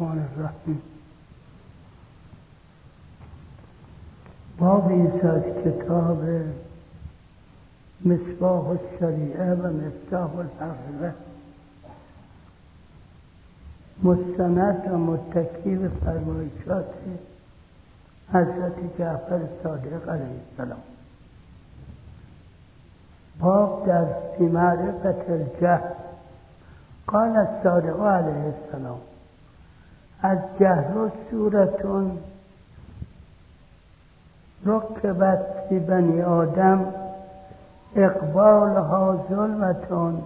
الرحمن الرحیم. بابی از کتاب مصباح الشریعه و مفتاح الحقیقه. مستند و متکی به فرمایشات حضرت جعفر صادق علیه السلام. باب در فی معرفت الجهل قال الصادق علیه السلام. از جهل صورتون. رکبت فی بنی آدم اقبالها ظلمتون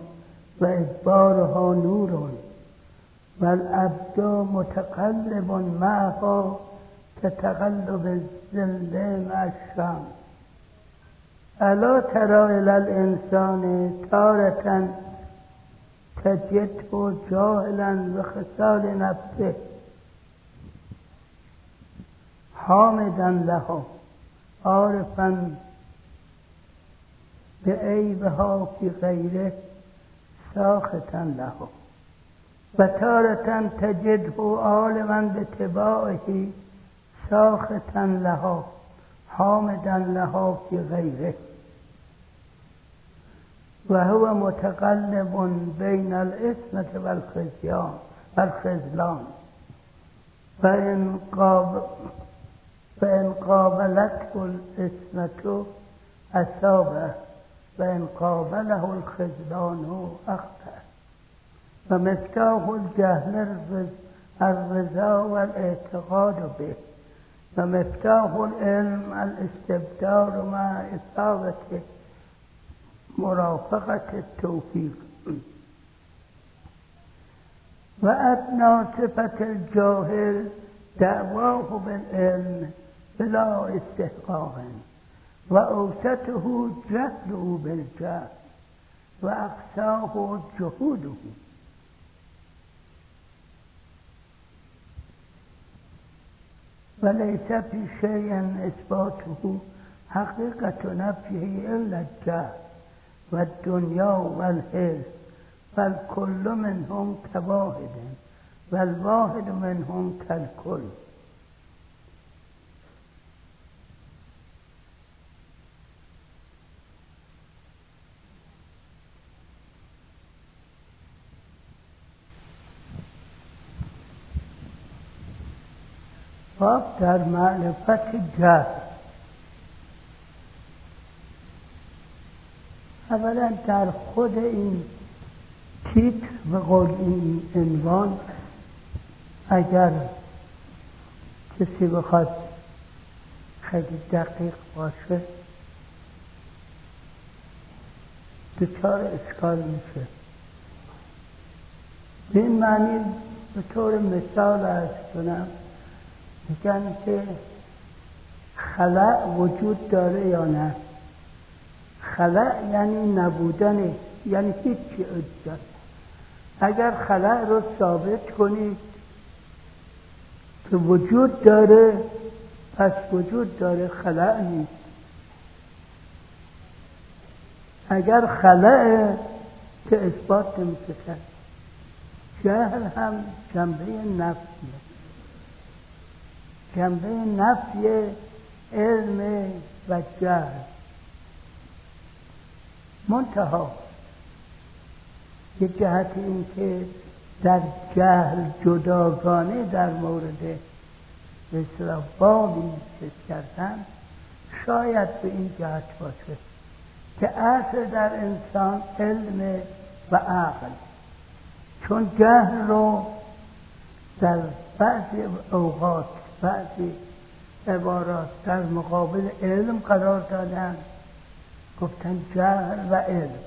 و ادبارها نورون. و العبد متقلب معها كتقلب الظل مع الشمس الا ترى الى الانسان تارة تجده جاهلا بخصال نفسه. حامدا له عارفا بعیبها في غیره ساختا له و تارة تجده عالما بتباعه ساختا لها. حامدا لها في غیره. و هو متقلب بین الاسمت والخزیان والخزلان فإن قاب فإن قابلته الاسمت أصابه وإن قابله الخزلان أخطأ. ومفتاح الجهل الرضا والاعتقاد به. ومفتاح العلم الاستبدار مع إصابة مرافقة التوفيق. وأدنى صفة الجاهل دعواه بالعلم بلا استحقاق وأوسطه جهله بالجهل وأقصاه جهوده وليس في شيء إثباته حقيقة نفيه إلا الجهل والدنيا والحرص فالكل منهم كواحد والواحد منهم كالكل. باب در معرفت جهل. اولا در خود این تیتر و قول این عنوان اگر کسی بخواد خیلی دقیق باشه دچار اشکال میشه. به این معنی به طور مثال از کنم میگن که خلع وجود داره یا نه؟ خلع یعنی نبودن یعنی هیچی وجود اگر خلع رو ثابت کنید که وجود داره پس وجود داره خلع نیست. اگر خلع که اثبات نمیشه کرد جهل هم جنبه نفسیه. جنبه نفی علم و جهل منتها یک جهت این که در جهل جداگانه در مورد به بابی چیز کردن شاید به این جهت باشه که اصل در انسان علم و عقل. چون جهل رو در بعضی اوقات بعضی عبارات در مقابل علم قرار دادن گفتن جهل و علم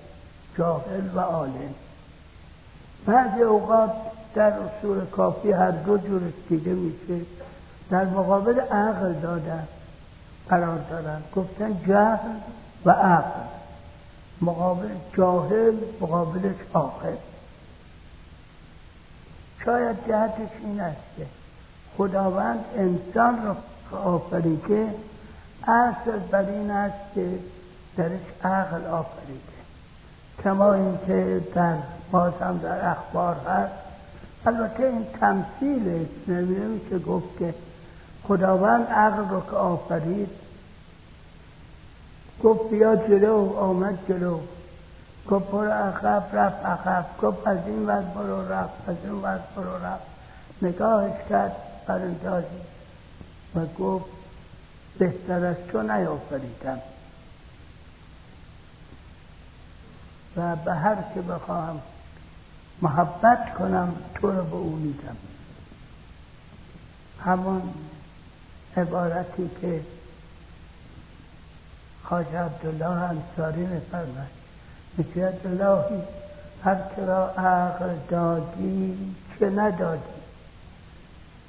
جاهل و عالم. بعضی اوقات در اصول کافی هر دو جور دیده میشه. در مقابل عقل دادن قرار دادن. گفتن جهل و عقل. مقابل جاهل مقابلش عاقل شاید جهتش این است که خداوند انسان رو آفریده اصل بر این است که درش عقل آفریده. کما اینکه در باز هم در اخبار هست. البته این تمثیل نمیشه گفت که خداوند عقل رو که آفرید گفت بیا جلو آمد جلو. گفت برو عقب رفت عقب. گفت از این ور برو رفت از این ور برو رفت. نگاهش کرد. براندازی و گفت بهتر از تو نیافریدم و به هر که بخواهم محبت کنم تو رو به او میدم. همون عبارتی که خاج عبدالله انصاری میفرمد می‌گوید الهی هر که را عقل دادی چه ندادی؟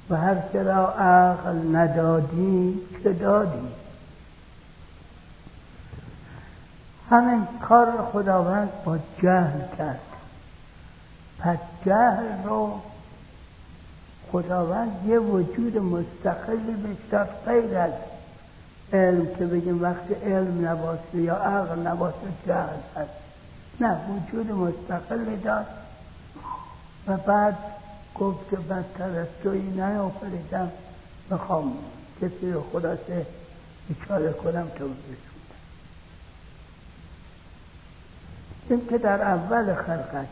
و هر که را عقل ندادی چه دادی. همین کار خداوند با جهل کرد. پس جهل رو خداوند یه وجود مستقلی بشتر غیر از علم که بگیم وقتی علم نباشه یا عقل نباشه جهل هست. نه وجود مستقلی داشت و بعد گفت که بدتر از توی نیافریدم بخوام کسی رو خلاصه بیچاره کنم تو بسودم این که در اول خلقت.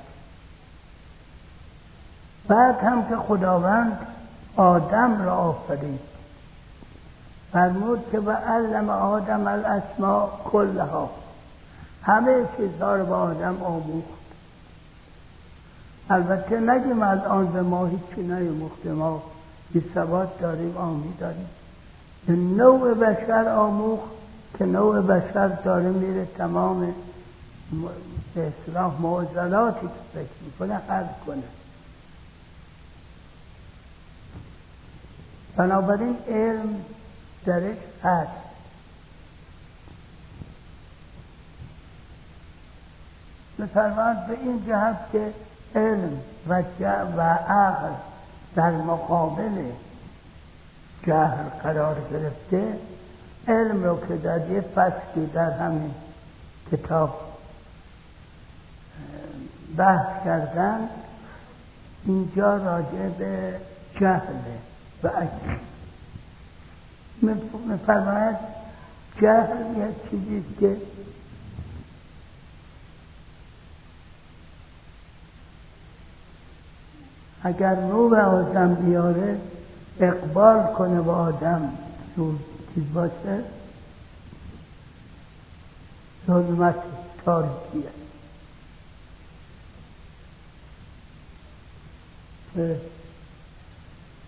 بعد هم که خداوند آدم را آفرید. فرمود که به علم آدم الاسماء کلها همه چیزها رو به آدم آموخت. البته نگیم الان به ما هیچی نیموخته ما بی ثبات داریم آمی داریم. نوع بشر آموخت که نوع بشر داره میره تمام به اصلاح معضلاتی که فکر می‌کنه حل کنه. بنابراین علم درش هست بفرماد به این جهت که علم و, و عقل در مقابل جهل قرار گرفته علم رو که در یه فصلی در همین کتاب بحث کردن اینجا راجع به جهله و اکل میفرماید جهل یک چیزی که اگر نور آدم بیاره اقبال کنه به آدم نور چیز باشه ظلمت تاریکیه.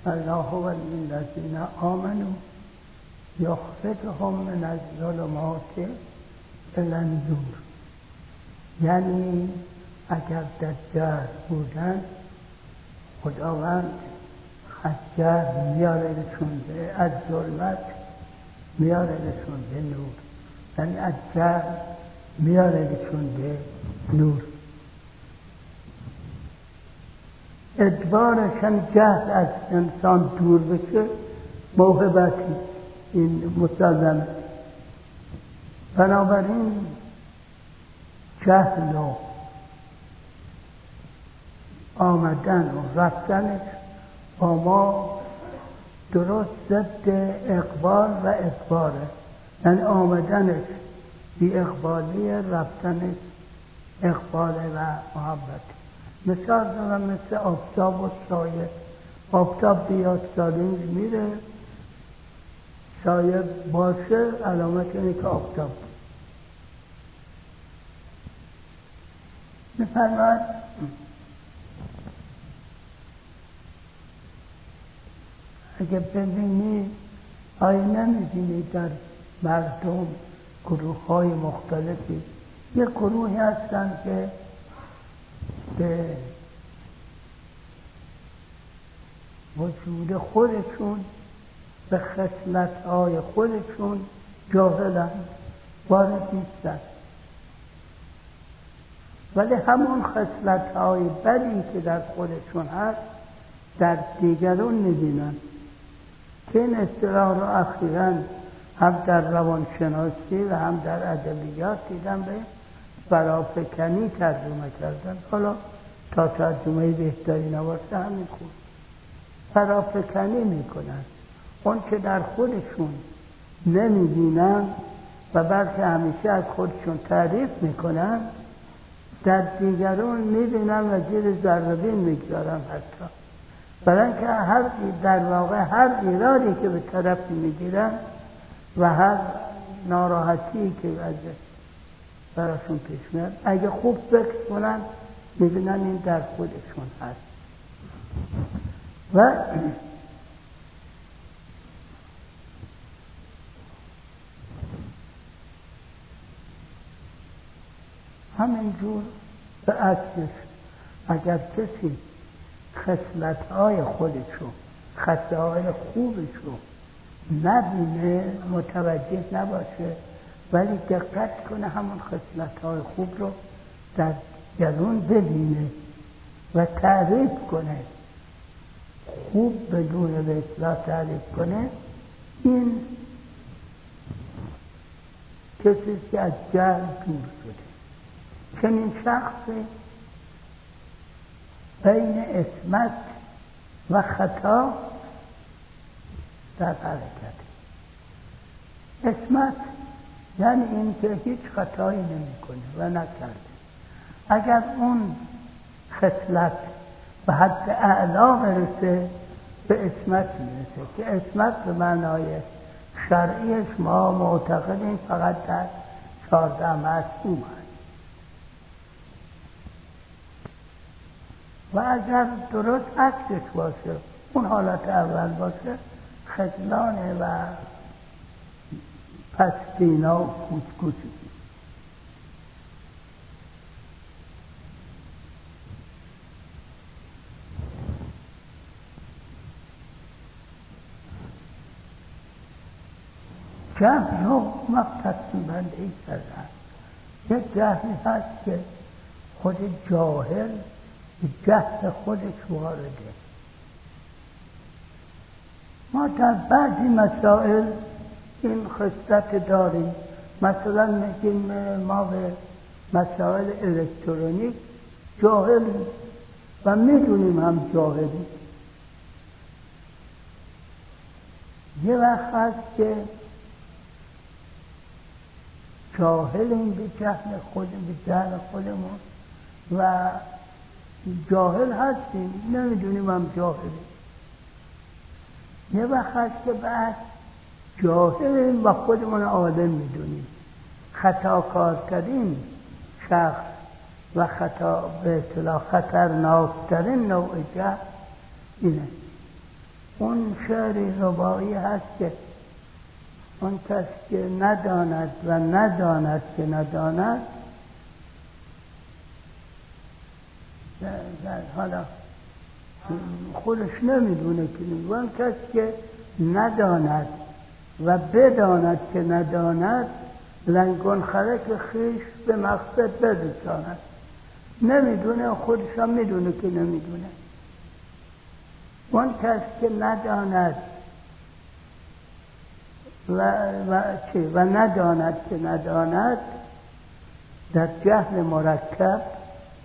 الله هو الذین آمنوا یخرجهم من الظلمات الى النور. یعنی اگر جهل بودن خداوند از جهل میارهشون به از ظلمت میارهشون به نور. یعنی از جهل میارهشون به نور. ادبارشن جهل از انسان دور بشه موهبتی این مسلم. بنابراین جهل و آمدن و رفتنش با ما درست ضد اقبال و ادباره یعنی آمدنش بی اقبالی رفتنش اقبال و محبت. مثال دارم مثل آفتاب و سایه. آفتاب بیاد سالینج میره سایه باشه علامت اینه که آفتاب. میفرماد اگه ببینی آیا نمی‌بینی در مردم گروه های مختلفی. یه گروهی هستن که به وجود خودشون به خصلت های خودشون جاهلن وارد نیستن. ولی همون خصلت های بدی که در خودشون هست در دیگرون می‌بینن. که این اصطلاح رو اخیرا هم در روانشناسی و هم در ادبیات دیدم به فرافکنی ترجمه کردن. حالا تا ترجمه بهتری نباشه همین خوب. فرافکنی می‌کنن. اون که در خودشون نمی‌بینن و بلکه همیشه از خودشون تعریف می‌کنن در دیگران می‌بینن و زیر ذربین می‌گذارن حتی. برای که هر در واقع هر ایرادی که به طرف می‌گیرن و هر ناراحتی که از براشون پیش میاد اگه خوب فکر کنن می‌بینن این در خودشون هست. و همینجور به عکسش اگر کسی خسلت های خودشو خسته های خوبشو نبینه متوجه نباشه ولی دقت کنه همون خسلت های خوب رو در درون ببینه و تعریف کنه. خوب بدون به اصلاح تعریف کنه. این کسی که از جهل دور شده چنین شخصی بین اسمت و خطا در حرکت. اسمت یعنی این که هیچ خطایی نمی‌کنه و نکرده. اگر اون خصلت به حد اعلا برسه به اسمت می‌رسه که اسمت به معنای شرعیش ما معتقدیم فقط در چهارده معصوم هست و اگر درست عکسش باشه. اون حالت اول باشه. خدلانه و پستینا و کوچ جهل رو تقسیم بنده ای کردن. یک جهلی هست که خود جاهل جهل خودش وارده. ما در بعضی مسائل این خصلت داریم. مثلا میگیم ما به مسائل الکترونیک جاهل و می‌دونیم هم جاهلی. یه وقت هست که جاهلیم به جهل خود به جهل خودمون و جاهل هستیم. نمی‌دونیم هم جاهلیم. یه وقت هست که بعد جاهلیم و خودمون عالم می‌دونیم. خطا کار کردیم شخص و خطا به اطلاع خطرناکترین نوع جهل اینه. اون شعر ربایی هست که اون کس که نداند و نداند که نداند حالا خودش نمی‌دونه که اون کس که نداند و بداند که نداند لنگون خرک خیش به مقصد برساند نمی‌دونه خودش هم می‌دونه که نمی‌دونه. اون کس که نداند و, و, و نداند که نداند در جهل مرکب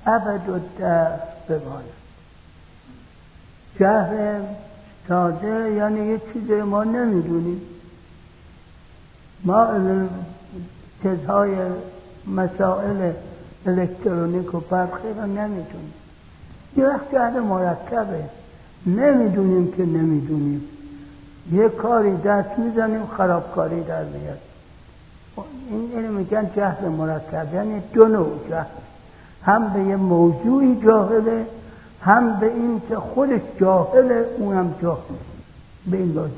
ابد و بماند جهل ساده یعنی یه چیزی ما نمی‌دونیم. ما چیزهای مسائل الکترونیک و برخی رو نمی‌دونیم. یه وقت جهل مرکبه. نمی‌دونیم که نمی‌دونیم. یه کاری دست می‌زنیم خرابکاری در میاد. این میگن جهل مرکب. یعنی دو نوع جهل هم به یه موضوعی جاهله هم به این که خودش جاهله اونم جاهل. به این لازم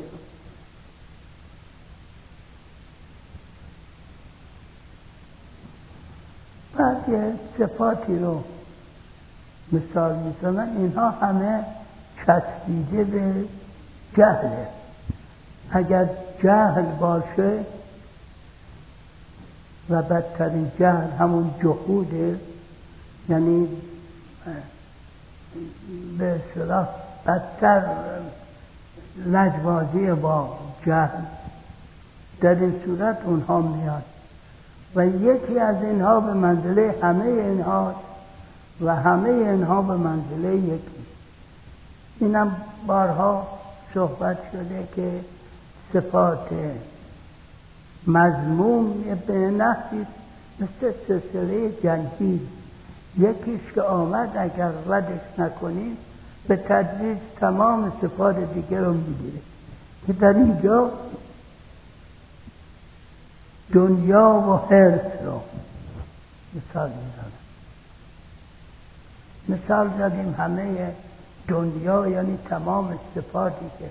بعد یه صفاتی رو مثال می‌زنن اینها همه چسبیده به جهله اگر جهل باشه و بدترین جهل همون جهوده یعنی به اصطلاح بدتر لجبازی با جهل. در این صورت اونها میاد. و یکی از اینها به منزله همه اینها و همه اینها به منزله یکی. اینم بارها صحبت شده که صفات مضموم به نحوی مثل سلسله جنگی یکیش که آمد اگر ردش نکنیم به تدریج تمام صفات دیگه رو می‌گیره. که در اینجا دنیا و حرس رو مثال می‌زنم. مثال زدیم همه دنیا یعنی تمام صفاتی که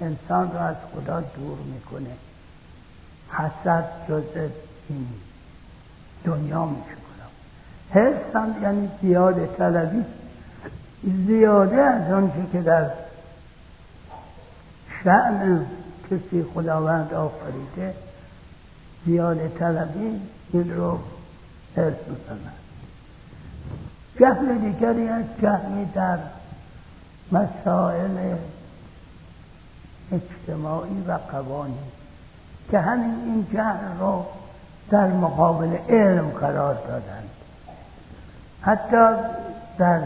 انسان را از خدا دور می‌کنه. حسد جز این دنیا میشه حرس هم یعنی زیاده طلبی. زیاده از آنچه که در شعن کسی خداوند آفریده زیاده طلبی این رو حرس می‌کنن جهل دیگری از جهلی در مسائل اجتماعی و قوانی که همین این جهل رو در مقابل علم قرار دادند حتی در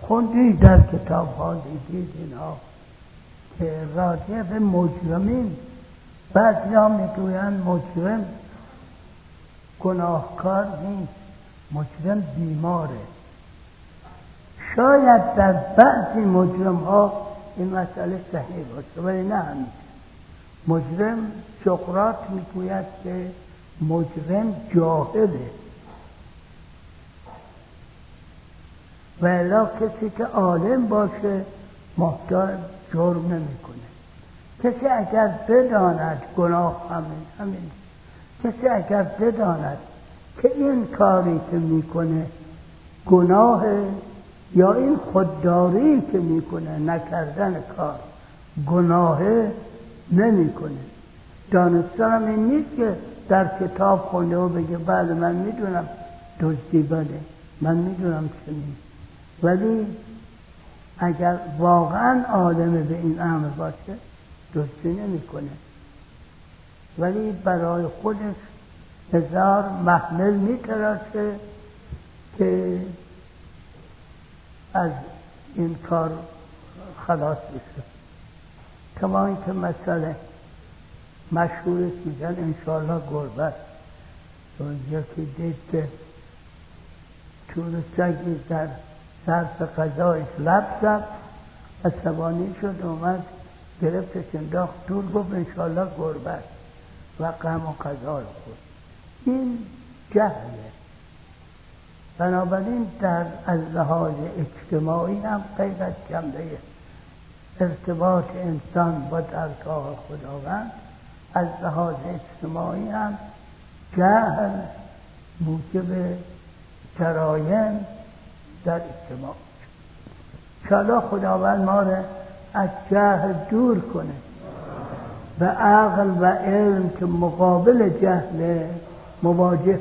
خوندی در کتاب ها دیدید اینا که راجع به مجرمین بعضی ها می‌گویند مجرم گناهکار نیست مجرم بیماره. شاید در بعضی مجرم ها این مسئله صحیح باشه ولی نه همیشه. مجرم سقرات می‌گوید که مجرم جاهله. و الا کسی که عالم باشه محتاج جرم نمی‌کنه. کسی اگر بداند گناه همین همین کسی اگر بداند که این کاری که می‌کنه گناه یا این خودداری که می‌کنه نکردن کار گناه نمی‌کنه. دانستان این نیست که در کتاب خونده و بگه بله من می‌دونم دزدی بده من می‌دونم چه نیست ولی اگر واقعا عالم به این امر باشه دزدی نمی‌کنه. ولی برای خودش هزار محمل میتراشه که از این کار خلاص بشه. کما اینکه مسئله مشهورش میگن انشاءالله گربت. اونجا که دید که چون سگی در صرف قضایش لب زد عصبانی شد اومد گرفتش انداخت دور گفت انشاءالله گربت و غم و قضا رو خود این جهله. بنابراین در از لحاظ اجتماعی هم غیر از جنبه ارتباط انسان با درگاه خداوند از لحاظ اجتماعی هم جهل موجب جرایم در اجتماع. شالا خداوند ما را از جهل دور کنه و عقل و علم که مقابل جهل مواجه